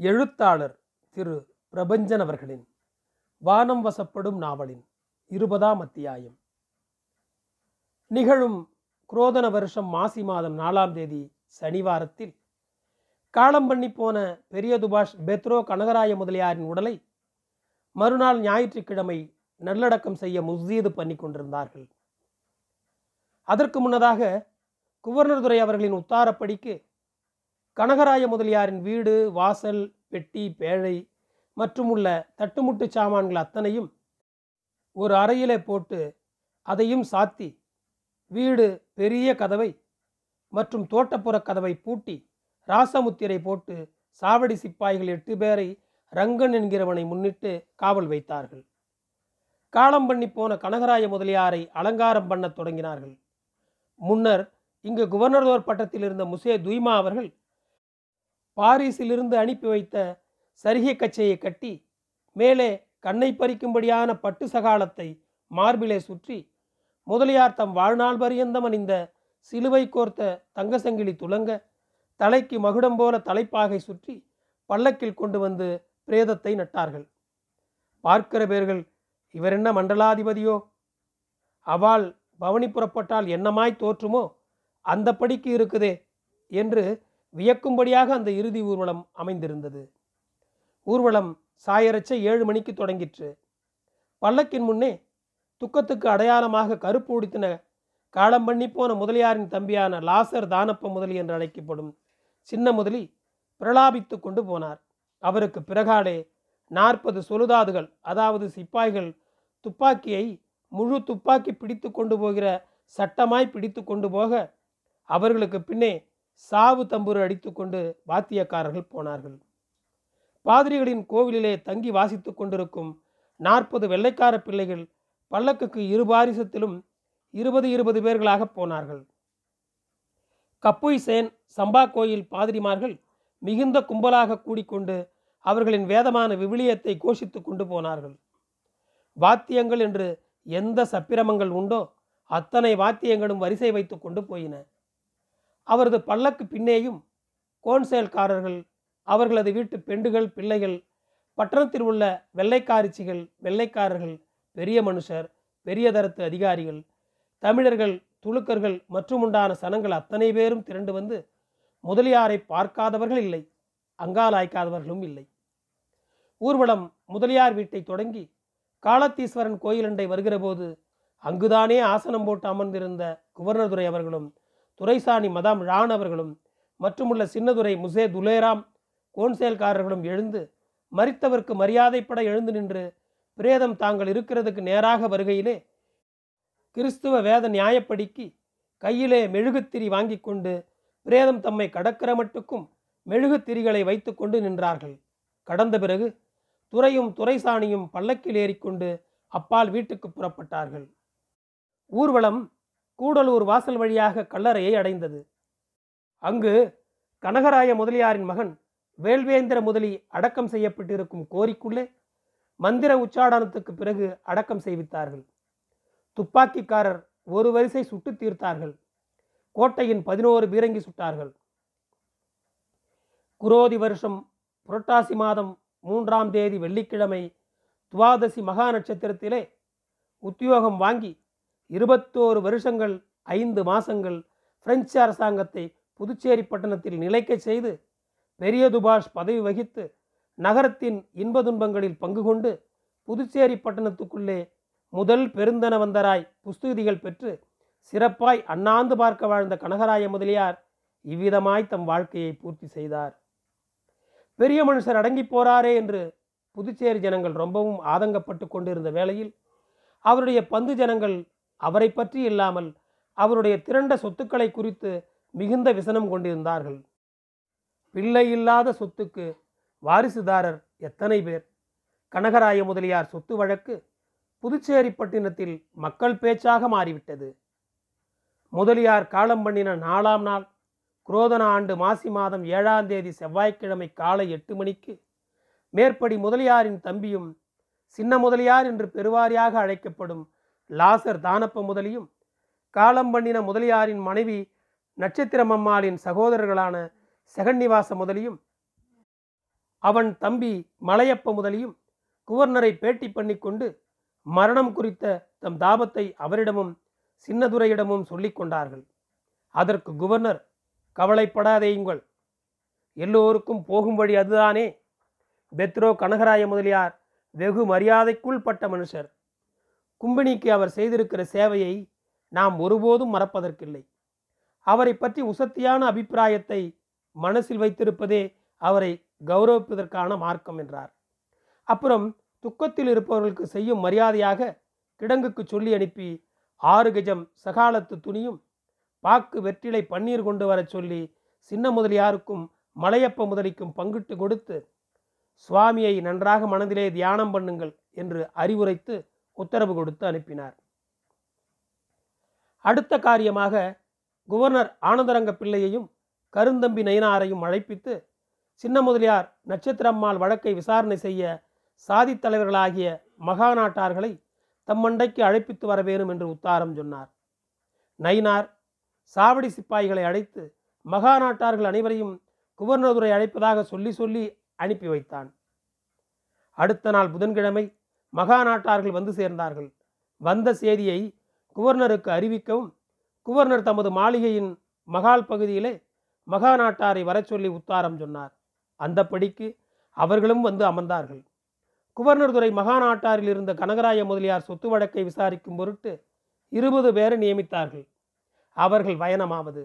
எழுத்தாளர் திரு. பிரபஞ்சன் அவர்களின் வானம் வசப்படும் நாவலின் இருபதாம் அத்தியாயம் நிகழும் குரோதன வருஷம் மாசி மாதம் நாலாம் தேதி சனிவாரத்தில் காலம் பண்ணி போன பெரிய துபாஷ் பெத்ரோ கனகராய முதலியாரின் உடலை மறுநாள் ஞாயிற்றுக்கிழமை நல்லடக்கம் செய்ய முஸ்தீது பண்ணி கொண்டிருந்தார்கள். அதற்கு முன்னதாக குவர்னர்துரை அவர்களின் உத்தாரப்படிக்கு கனகராய முதலியாரின் வீடு வாசல் பெட்டி பேழை மற்றும் உள்ள தட்டுமுட்டு சாமான்கள் அத்தனையும் ஒரு அறையிலே போட்டு அதையும் சாத்தி வீடு பெரிய கதவை மற்றும் தோட்டப்புற கதவை பூட்டி ராசமுத்திரை போட்டு சாவடி சிப்பாய்கள் எட்டு பேரை ரங்கன் என்கிறவனை முன்னிட்டு காவல் வைத்தார்கள். காலம் பண்ணி போன கனகராய முதலியாரை அலங்காரம் பண்ணத் தொடங்கினார்கள். முன்னர் இங்கு குவர்னர்தோர் பட்டத்தில் இருந்த முசே துய்மா அவர்கள் பாரிஸிலிருந்து அனுப்பி வைத்த சரிகை கச்சையை கட்டி மேலே கண்ணை பறிக்கும்படியான பட்டு சகாலத்தை மார்பிலே சுற்றி முதலியார் தம் வாழ்நாள் பரியந்தம் அணிந்த சிலுவை கோர்த்த தங்க சங்கிலி துலங்க தலைக்கு மகுடம் போல தலைப்பாகை சுற்றி பல்லக்கில் கொண்டு வந்து பிரேதத்தை நட்டார்கள். பார்க்கிற பேர்கள் இவர் என்ன மண்டலாதிபதியோ? அவள் பவனி புறப்பட்டால் என்னமாய் தோற்றுமோ? அந்த படிக்கு இருக்குதே என்று வியக்கும்படியாக அந்த இறுதி ஊர்வலம் அமைந்திருந்தது. ஊர்வலம் சாயரச்ச ஏழு மணிக்கு தொடங்கிற்று. பல்லக்கின் முன்னே துக்கத்துக்கு அடையாளமாக கருப்பு உடுத்தின காலம் பண்ணி போன முதலியாரின் தம்பியான லாசர் தானப்ப முதலி என்று அழைக்கப்படும் சின்ன முதலி பிரலாபித்து கொண்டு போனார். அவருக்கு பிறகாலே நாற்பது சொலுதாதுகள் அதாவது சிப்பாய்கள் துப்பாக்கியை முழு துப்பாக்கி பிடித்து கொண்டு போகிற சட்டமாய் பிடித்து கொண்டு போக அவர்களுக்கு பின்னே சாவு தம்புரு அடித்துக்கொண்டு வாத்தியக்காரர்கள் போனார்கள். பாதிரிகளின் கோவிலிலே தங்கி வாசித்துக் கொண்டிருக்கும் நாற்பது வெள்ளைக்கார பிள்ளைகள் பல்லக்குக்கு இரு பாரிசத்திலும் இருபது இருபது பேர்களாக போனார்கள். கப்புய் சேன் சம்பா கோயில் பாதிரிமார்கள் மிகுந்த கும்பலாக கூடிக்கொண்டு அவர்களின் வேதமான விவிலியத்தை கோஷித்து கொண்டு போனார்கள். வாத்தியங்கள் என்று எந்த சப்பிரமங்கள் உண்டோ அத்தனை வாத்தியங்களும் வரிசை வைத்து கொண்டு போயின. அவரது பல்லக்கு பின்னேயும் கோன்சேல்காரர்கள் அவர்களது வீட்டு பெண்டுகள் பிள்ளைகள் பட்டணத்தில் உள்ள வெள்ளைக்காரிச்சிகள் வெள்ளைக்காரர்கள் பெரிய மனுஷர் பெரிய தரத்து அதிகாரிகள் தமிழர்கள் துளுக்கர்கள் மற்றும் உண்டான சனங்கள் அத்தனை பேரும் திரண்டு வந்து முதலியாரை பார்க்காதவர்கள் இல்லை அங்காலாய்க்காதவர்களும் இல்லை. ஊர்வலம் முதலியார் வீட்டை தொடங்கி காலத்தீஸ்வரன் கோயிலண்டை வருகிறபோது அங்குதானே ஆசனம் போட்டு அமர்ந்திருந்த குவர்னதுரை அவர்களும் துரைசாணி மதாம் ரான் அவர்களும் மற்றுமுள்ள சின்னதுரை முசே துலேராம் கோன்சேல்காரர்களும் எழுந்து மறித்தவர்க்கு மரியாதைப்பட எழுந்து நின்று பிரேதம் தாங்கள் இருக்கிறதுக்கு நேராக வருகையிலே கிறிஸ்துவ வேத நியாயப்படிக்கு கையிலே மெழுகுத்திரி வாங்கி கொண்டு பிரேதம் தம்மை கடக்கிற மட்டுக்கும் மெழுகுத்திரிகளை வைத்து கொண்டு நின்றார்கள். கடந்த பிறகு துறையும் துரைசாணியும் பல்லக்கில் ஏறிக்கொண்டு அப்பால் வீட்டுக்கு புறப்பட்டார்கள். ஊர்வலம் கூடலூர் வாசல் வழியாக கல்லறையை அடைந்தது. அங்கு கனகராய முதலியாரின் மகன் வேல்வேந்திர முதலி அடக்கம் செய்யப்பட்டிருக்கும் கோரிக்குள்ளே மந்திர உச்சாடனத்துக்கு பிறகு அடக்கம் செய்வித்தார்கள். துப்பாக்கிக்காரர் ஒரு வரிசை சுட்டு தீர்த்தார்கள். கோட்டையின் பதினோரு பீரங்கி சுட்டார்கள். குரோதி வருஷம் புரட்டாசி மாதம் மூன்றாம் தேதி வெள்ளிக்கிழமை துவாதசி மகா நட்சத்திரத்திலே உத்தியோகம் வாங்கி இருபத்தோரு வருஷங்கள் ஐந்து மாசங்கள் பிரெஞ்சு அரசாங்கத்தை புதுச்சேரி பட்டணத்தில் நிலைக்க செய்து பெரிய துபாஷ் பதவி வகித்து நகரத்தின் இன்ப துன்பங்களில் பங்கு கொண்டு புதுச்சேரி பட்டணத்துக்குள்ளே முதல் பெருந்தனவந்தராய் புஸ்துதிகள் பெற்று சிறப்பாய் அண்ணாந்து பார்க்க வாழ்ந்த கனகராய முதலியார் இவ்விதமாய் தம் வாழ்க்கையை பூர்த்தி செய்தார். பெரிய மனுஷர் அடங்கி போறாரே என்று புதுச்சேரி ஜனங்கள் ரொம்பவும் ஆதங்கப்பட்டு கொண்டிருந்த வேளையில் அவருடைய பந்து ஜனங்கள் அவரை பற்றி இல்லாமல் அவருடைய திரண்ட சொத்துக்களை குறித்து மிகுந்த விசனம் கொண்டிருந்தார்கள். பிள்ளை இல்லாத சொத்துக்கு வாரிசுதாரர் எத்தனை பேர்? கனகராய முதலியார் சொத்து வழக்கு புதுச்சேரி பட்டினத்தில் மக்கள் பேச்சாக மாறிவிட்டது. முதலியார் காலம் பண்ணின நாலாம் நாள் குரோதன ஆண்டு மாசி மாதம் ஏழாம் தேதி செவ்வாய்க்கிழமை காலை எட்டு மணிக்கு மேற்படி முதலியாரின் தம்பியும் சின்ன முதலியார் என்று பெருவாரியாக அழைக்கப்படும் லாசர் தானப்ப முதலியும் காலம் பண்ணின முதலியாரின் மனைவி நட்சத்திரமம்மாளின் சகோதரர்களான செகன்னிவாச முதலியும் அவன் தம்பி மலையப்ப முதலியும் குவர்னரை பேட்டி பண்ணிக்கொண்டு மரணம் குறித்த தம் தாபத்தை அவரிடமும் சின்னதுரையிடமும் சொல்லிக் கொண்டார்கள். அதற்கு குவர்னர் கவலைப்படாதேயுங்கள் எல்லோருக்கும் போகும் வழி அதுதானே. பெத்ரோ கனகராய முதலியார் வெகு மரியாதைக்குள் பட்ட மனுஷர். கும்பினிக்கு அவர் செய்திருக்கிற சேவையை நாம் ஒருபோதும் மறப்பதற்கில்லை. அவரை பற்றி உசத்தியான அபிப்பிராயத்தை மனசில் வைத்திருப்பதே அவரை கௌரவிப்பதற்கான மார்க்கம் என்றார். அப்புறம் துக்கத்தில் இருப்பவர்களுக்கு செய்யும் மரியாதையாக கிடங்குக்கு சொல்லி அனுப்பி ஆறு கஜம் சகாலத்து துணியும் பாக்கு வெற்றிலை பன்னீர் கொண்டு வரச் சொல்லி சின்ன முதலியாருக்கும் மலையப்ப முதலிக்கும் பங்கிட்டு கொடுத்து சுவாமியை நன்றாக மனதிலே தியானம் பண்ணுங்கள் என்று அறிவுரைத்து உத்தரவு கொடுத்து அனுப்பினார். அடுத்த காரியமாக குவர்னர் ஆனந்தரங்க பிள்ளையையும் கருந்தம்பி நயினாரையும் அழைப்பித்து சின்ன முதலியார் நட்சத்திரம்மாள் வழக்கை விசாரணை செய்ய சாதித் தலைவர்களாகிய மகாநாட்டார்களை தம்மண்டைக்கு அழைப்பித்து வர வேணும் என்று உத்தாரம் சொன்னார். நயினார் சாவடி சிப்பாய்களை அழைத்து மகாநாட்டார்கள் அனைவரையும் குவர்னதுரை அழைப்பதாக சொல்லி சொல்லி அனுப்பி வைத்தான். அடுத்த நாள் புதன்கிழமை மகாநாட்டார்கள் வந்து சேர்ந்தார்கள். வந்த செய்தியை குவர்னருக்கு அறிவிக்கவும் குவர்னர் தமது மாளிகையின் மகால் பகுதியிலே மகாநாட்டாரை வரச் சொல்லி உத்தாரம் சொன்னார். அந்தப்படிக்கு அவர்களும் வந்து அமர்ந்தார்கள். குவர்னர் துறை மகாநாட்டாரில் இருந்த கனகராய முதலியார் சொத்து வழக்கை விசாரிக்கும் பொருட்டு இருபது பேரை நியமித்தார்கள். அவர்கள் பயணமாவது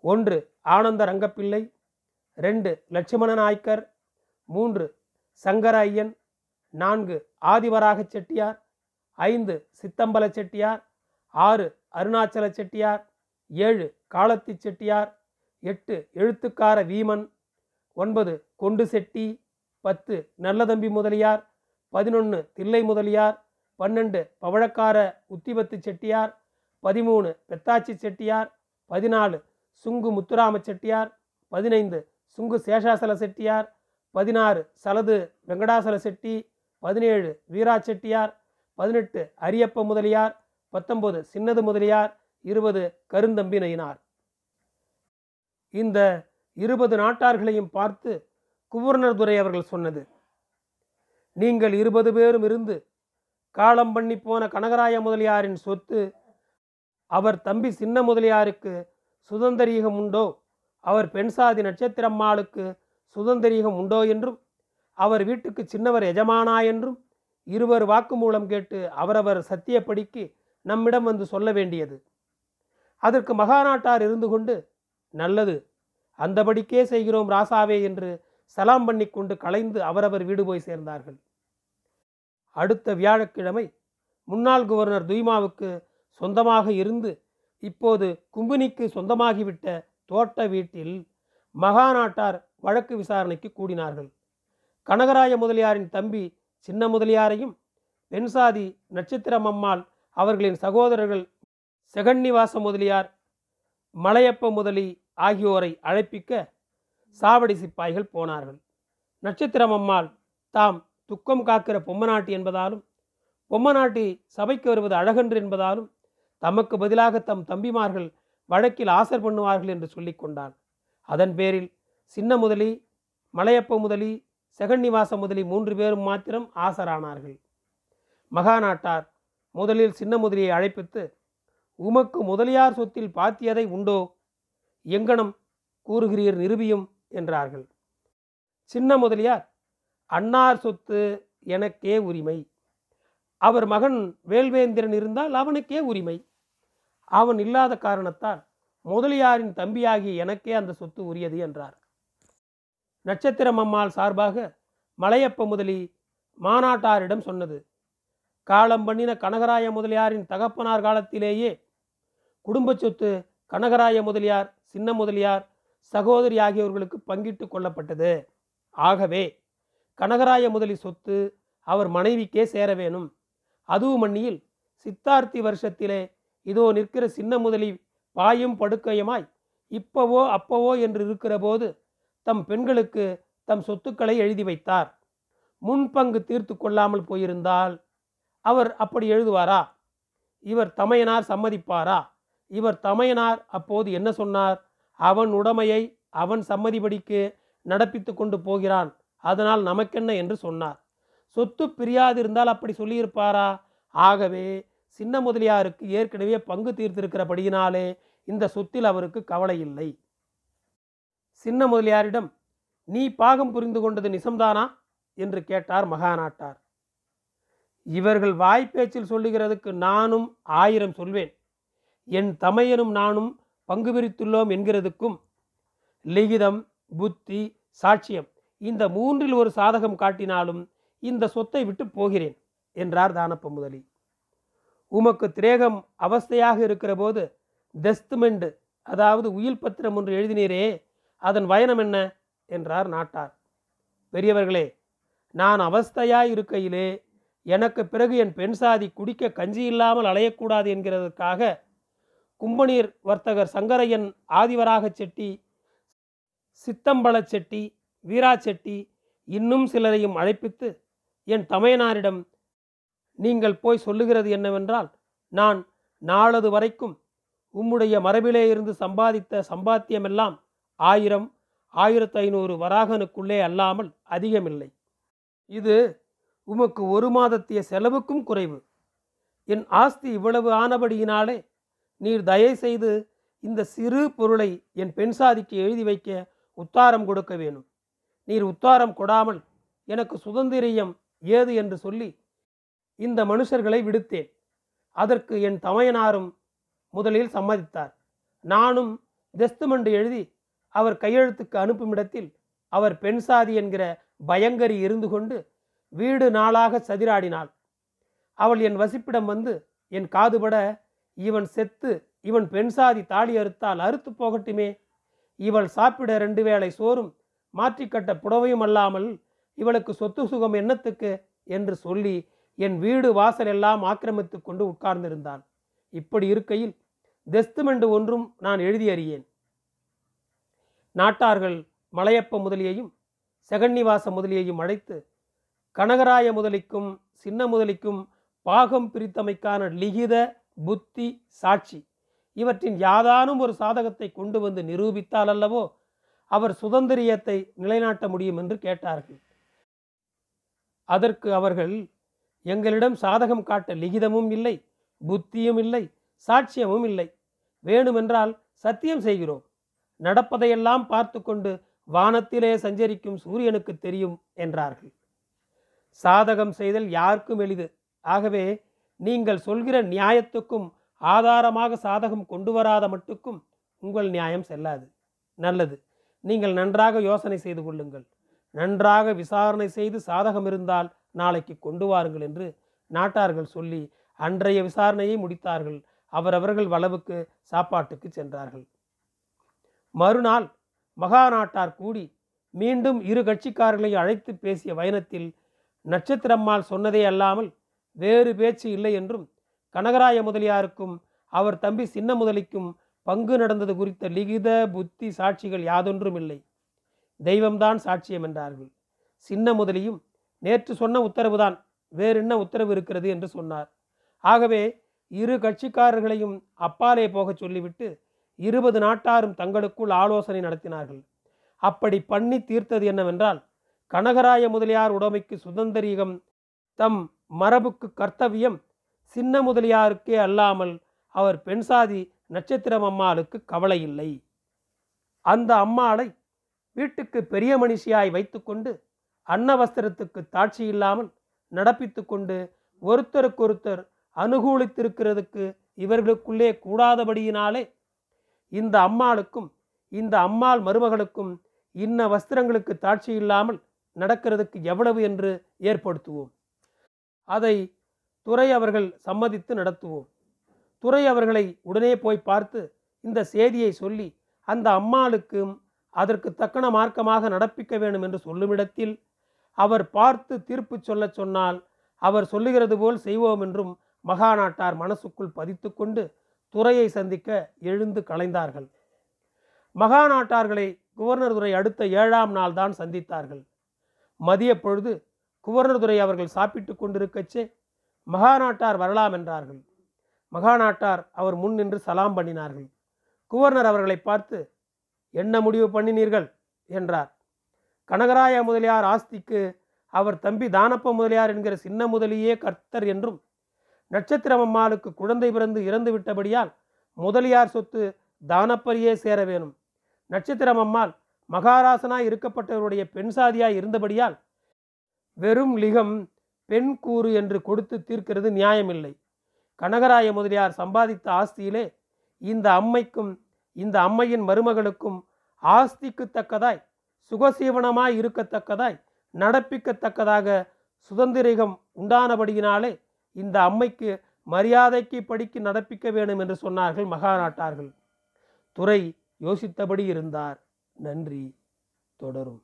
ஒன்று ஆனந்த ரங்கப்பிள்ளை. ரெண்டு லட்சுமண நாய்க்கர். மூன்று சங்கர ஐயன் நான்கு ஆதிவராக செட்டியார் ஐந்து சித்தம்பல செட்டியார் ஆறு அருணாச்சல செட்டியார் ஏழு காலத்தி செட்டியார் எட்டு எழுத்துக்கார வீமன் ஒன்பது கொண்டு செட்டி பத்து நல்லதம்பி முதலியார் பதினொன்று தில்லை முதலியார் பன்னெண்டு பவழக்கார உத்திபத்து செட்டியார் பதிமூணு பெத்தாச்சி செட்டியார் பதினாலு சுங்கு முத்துராம செட்டியார் பதினைந்து சுங்கு சேஷாசல செட்டியார் பதினாறு சலது வெங்கடாசல செட்டி பதினேழு வீரா செட்டியார் பதினெட்டு அரியப்ப முதலியார் பத்தொன்பது சின்னது முதலியார் இருபது கருந்தம்பி நயினார் இந்த இருபது நாட்டார்களையும் பார்த்து குவர்னர் துரை அவர்கள் சொன்னது நீங்கள் இருபது பேரும் இருந்து காலம் பண்ணி போன கனகராய முதலியாரின் சொத்து அவர் தம்பி சின்ன முதலியாருக்கு சுதந்திரீகம் உண்டோ? அவர் பெண்சாதி நட்சத்திரம்மாளுக்கு சுதந்திரீகம் உண்டோ? என்றும் அவர் வீட்டுக்கு சின்னவர் எஜமானா என்றும் இருவர் வாக்குமூலம் கேட்டு அவரவர் சத்தியப்படிக்கு நம்மிடம் வந்து சொல்ல வேண்டியது. அதற்கு மகாநாட்டார் இருந்து கொண்டு நல்லது அந்தபடிக்கே செய்கிறோம் ராசாவே என்று சலாம் பண்ணி கொண்டு கலைந்து அவரவர் வீடு போய் சேர்ந்தார்கள். அடுத்த வியாழக்கிழமை முன்னாள் கவர்னர் துய்மாவுக்கு சொந்தமாக இருந்து இப்போது கும்பினிக்கு சொந்தமாகிவிட்ட தோட்ட வீட்டில் மகாநாட்டார் வழக்கு விசாரணைக்கு கூடினார்கள். கனகராய முதலியாரின் தம்பி சின்ன முதலியாரையும் பெண்சாதி நட்சத்திரம் அம்மாள் அவர்களின் சகோதரர்கள் செகன்னிவாச முதலியார் மலையப்ப முதலி ஆகியோரை அழைப்பிக்க சாவடி சிப்பாய்கள் போனார்கள். நட்சத்திரம் அம்மாள் தாம் துக்கம் காக்கிற பொம்மநாட்டி என்பதாலும் பொம்மநாட்டி சபைக்கு வருவது அழகன்று என்பதாலும் தமக்கு பதிலாக தம் தம்பிமார்கள் வழக்கில் ஆசர் பண்ணுவார்கள் என்று சொல்லிக் கொண்டான் அதன் பேரில் சின்ன முதலி மலையப்ப முதலி செகன்னிவாச முதலி மூன்று பேரும் மாத்திரம் ஆசரானார்கள். மகாநாட்டார் முதலில் சின்ன முதலியை அழைப்பித்து உமக்கு முதலியார் சொத்தில் பாத்தியதை உண்டோ? எங்கனம் கூறுகிறீர் நிருபியும்? என்றார்கள். சின்ன முதலியார் அன்னார் சொத்து எனக்கே உரிமை. அவர் மகன் வேல்வேந்திரன் இருந்தால் அவனுக்கே உரிமை. அவன் இல்லாத காரணத்தால் முதலியாரின் தம்பியாகிய எனக்கே அந்த சொத்து உரியது என்றார். நட்சத்திரம் அம்மாள் சார்பாக மலையப்ப முதலி மாநாட்டாரிடம் சொன்னது. காலம் பண்ணின கனகராய முதலியாரின் தகப்பனார் காலத்திலேயே குடும்ப சொத்து கனகராய முதலியார் சின்ன முதலியார் சகோதரி ஆகியவர்களுக்கு பங்கிட்டு கொள்ளப்பட்டது. ஆகவே கனகராய முதலி சொத்து அவர் மனைவிக்கே சேர வேணும். அதுவும் மண்ணியில் சித்தார்த்தி வருஷத்திலே இதோ நிற்கிற சின்ன முதலி பாயும் படுக்கையுமாய் இப்பவோ அப்பவோ என்று இருக்கிற போது தம் பெண்களுக்கு தம் சொத்துக்களை எழுதி வைத்தார். முன்பங்கு தீர்த்து கொள்ளாமல் போயிருந்தால் அவர் அப்படி எழுதுவாரா? இவர் தமையனார் சம்மதிப்பாரா? இவர் தமையனார் அப்போது என்ன சொன்னார்? அவன் உடமையை அவன் சம்மதிபடிக்கு நடப்பித்து கொண்டு போகிறான். அதனால் நமக்கென்ன என்று சொன்னார். சொத்து பிரியாதிருந்தால் அப்படி சொல்லியிருப்பாரா? ஆகவே சின்ன முதலியாருக்கு ஏற்கனவே பங்கு தீர்த்திருக்கிறபடியினாலே இந்த சொத்தில் அவருக்கு கவலை இல்லை. சின்ன முதலியாரிடம் நீ பாகம் புரிந்து கொண்டது நிசம்தானா? என்று கேட்டார் மகாநாட்டார். இவர்கள் வாய்ப்பேச்சில் சொல்லுகிறதுக்கு நானும் ஆயிரம் சொல்வேன். என் தமையனும் நானும் பங்கு பிரித்துள்ளோம் என்கிறதுக்கும் லிகிதம் புத்தி சாட்சியம் இந்த மூன்றில் ஒரு சாதகம் காட்டினாலும் இந்த சொத்தை விட்டு போகிறேன் என்றார் தானப்ப முதலி. உமக்கு திரேகம் அவஸ்தையாக இருக்கிற போது தெஸ்துமெண்ட் அதாவது உயில் பத்திரம் ஒன்று எழுதினீரே அதன் பயணம் என்ன? என்றார் நாட்டார். பெரியவர்களே நான் அவஸ்தையாய் இருக்கையிலே எனக்கு பிறகு என் பெண் சாதி குடிக்க கஞ்சி இல்லாமல் அலையக்கூடாது என்கிறதற்காக கும்பநீர் வர்த்தகர் சங்கரையன் ஆதிவராக செட்டி சித்தம்பல செட்டி வீரா செட்டி இன்னும் சிலரையும் அழைப்பித்து என் தமையனாரிடம் நீங்கள் போய் சொல்லுகிறது என்னவென்றால் நான் நாளது வரைக்கும் உம்முடைய மரபிலே இருந்து சம்பாதித்த சம்பாத்தியமெல்லாம் ஆயிரம் ஆயிரத்து ஐநூறு வராகனுக்குள்ளே அல்லாமல் அதிகமில்லை. இது உமக்கு ஒரு மாதத்திய செலவுக்கும் குறைவு. என் ஆஸ்தி இவ்வளவு ஆனபடியினாலே நீர் தயை செய்து இந்த சிறு பொருளை என் பெண் சாதிக்கு எழுதி வைக்க உத்தாரம் கொடுக்க வேணும். நீர் உத்தாரம் கொடாமல் எனக்கு சுதந்திரியம் ஏது என்று சொல்லி இந்த மனுஷர்களை விடுத்தேன். அதற்கு என் தமையனாரும் முதலில் சம்மதித்தார். நானும் தெஸ்துமண்டு எழுதி அவர் கையெழுத்துக்கு அனுப்புமிடத்தில் அவர் பெண் சாதி என்கிற பயங்கரி இருந்து கொண்டு வீடு நாளாக சதிராடினாள். அவள் என் வசிப்பிடம் வந்து என் காதுபட இவன் செத்து இவன் பெண் சாதி தாலி அறுத்தால் அறுத்து போகட்டுமே. இவள் சாப்பிட ரெண்டு வேளை சோறும் மாற்றிக்கட்ட புடவையும் அல்லாமல் இவளுக்கு சொத்து சுகம் என்னத்துக்கு? என்று சொல்லி என் வீடு வாசல் எல்லாம் ஆக்கிரமித்து கொண்டு உட்கார்ந்திருந்தான் இப்படி இருக்கையில் தெஸ்துமெண்டு ஒன்றும் நான் எழுதி அறியேன். நாட்டார்கள் மலையப்ப முதலியையும் செகன்னிவாச முதலியையும் அழைத்து கனகராய முதலிக்கும் சின்ன முதலிக்கும் பாகம் பிரித்தமைக்கான லிகித புத்தி சாட்சி இவற்றின் யாதானும் ஒரு சாதகத்தை கொண்டு வந்து நிரூபித்தால் அல்லவோ அவர் சுதந்திரியத்தை நிலைநாட்ட முடியும் என்று கேட்டார்கள். அதற்கு அவர்கள் எங்களிடம் சாதகம் காட்ட லிகிதமும் இல்லை புத்தியும் இல்லை சாட்சியமும் இல்லை. வேணுமென்றால் சத்தியம் செய்கிறோம். நடப்பதையெல்லாம் பார்த்து கொண்டு வானத்திலே சஞ்சரிக்கும் சூரியனுக்கு தெரியும் என்றார்கள். சாதகம் செய்தல் யாருக்கும் எளிது. ஆகவே நீங்கள் சொல்கிற நியாயத்துக்கும் ஆதாரமாக சாதகம் கொண்டு வராத மட்டுக்கும் உங்கள் நியாயம் செல்லாது. நல்லது. நீங்கள் நன்றாக யோசனை செய்து கொள்ளுங்கள். நன்றாக விசாரணை செய்து சாதகம் இருந்தால் நாளைக்கு கொண்டு வாருங்கள் என்று நாட்டார்கள் சொல்லி அன்றைய விசாரணையை முடித்தார்கள். அவரவர்கள் வளவுக்கு சாப்பாட்டுக்கு சென்றார்கள். மறுநாள் மகா நாட்டார் கூடி மீண்டும் இரு கட்சிக்காரர்களை அழைத்து பேசிய பயணத்தில் நட்சத்திரம்மாள் சொன்னதே அல்லாமல் வேறு பேச்சு இல்லை என்றும் கனகராய முதலியாருக்கும் அவர் தம்பி சின்ன முதலிக்கும் பங்கு நடந்தது குறித்த லிகித புத்தி சாட்சிகள் யாதொன்றும் இல்லை. தெய்வம்தான் சாட்சியம் என்றார்கள். சின்ன முதலியும் நேற்று சொன்ன உத்தரவுதான் வேறென்ன உத்தரவு இருக்கிறது என்று சொன்னார். ஆகவே இரு கட்சிக்காரர்களையும் அப்பாலே போகச் சொல்லிவிட்டு இருபது நாட்டாரும் தங்களுக்குள் ஆலோசனை நடத்தினார்கள். அப்படி பண்ணி தீர்த்தது என்னவென்றால் கனகராய முதலியார் உடைமைக்கு சுதந்திரிகம் தம் மரபுக்கு கர்த்தவியம் சின்ன முதலியாருக்கே அல்லாமல் அவர் பெண்சாதி நட்சத்திரம் அம்மாளுக்கு கவலை இல்லை அந்த அம்மாளை வீட்டுக்கு பெரிய மனுஷியாய் வைத்துக்கொண்டு அன்னவஸ்திரத்துக்கு தாட்சி இல்லாமல் நடப்பித்து கொண்டு ஒருத்தருக்கொருத்தர் அனுகூலித்திருக்கிறதுக்கு இவர்களுக்குள்ளே கூடாதபடியினாலே இந்த அம்மாளுக்கும் இந்த அம்மாள் மருமகளுக்கும் இன்ன வஸ்திரங்களுக்கு தாட்சி இல்லாமல் நடக்கிறதுக்கு எவ்வளவு என்று ஏற்படுத்துவோம். அதை துறை அவர்கள் சம்மதித்து நடத்துவோம். துறை அவர்களை உடனே போய் பார்த்து இந்த செய்தியை சொல்லி அந்த அம்மாளுக்கும் அதற்கு தக்கன மார்க்கமாக நடப்பிக்க வேண்டும் என்று சொல்லுமிடத்தில் அவர் பார்த்து தீர்ப்பு சொல்லச் சொன்னால் அவர் சொல்லுகிறது போல் செய்வோம் என்றும் மகாநாட்டார் மனசுக்குள் பதித்து கொண்டு துறையை சந்திக்க எழுந்து கலைந்தார்கள். மகாநாட்டார்களை குவர்னர் துறை அடுத்த ஏழாம் நாள் தான் சந்தித்தார்கள். மதிய பொழுது குவர்னர் துறை அவர்கள் சாப்பிட்டு கொண்டிருக்கச்சே மகாநாட்டார் வரலாம் என்றார்கள். மகாநாட்டார் அவர் முன் நின்று சலாம் பண்ணினார்கள். குவர்னர் அவர்களை பார்த்து என்ன முடிவு பண்ணினீர்கள்? என்றார். கனகராய முதலியார் ஆஸ்திக்கு அவர் தம்பி தானப்ப முதலியார் என்கிற சின்ன முதலியே கர்த்தர் என்றும் நட்சத்திரம் அம்மாளுக்கு குழந்தை பிறந்து இறந்து விட்டபடியால் முதலியார் சொத்து தானப்பரியே சேர வேணும். நட்சத்திரம் அம்மாள் மகாராசனாய் இருக்கப்பட்டவருடைய பெண் சாதியாய் இருந்தபடியால் வெறும் லிகம் பெண் கூறு என்று கொடுத்து தீர்க்கிறது நியாயமில்லை. கனகராய முதலியார் சம்பாதித்த ஆஸ்தியிலே இந்த அம்மைக்கும் இந்த அம்மையின் மருமகளுக்கும் ஆஸ்திக்கு தக்கதாய் சுகசீவனமாய் இருக்கத்தக்கதாய் நடப்பிக்கத்தக்கதாக சுதந்திரிகம் உண்டானபடியினாலே இந்த அம்மைக்கு மரியாதைக்கு படிக்கு நடப்பிக்க வேண்டும் என்று சொன்னார்கள் மகாநாட்டார்கள். துறை யோசித்தபடி இருந்தார். நன்றி. தொடரும்.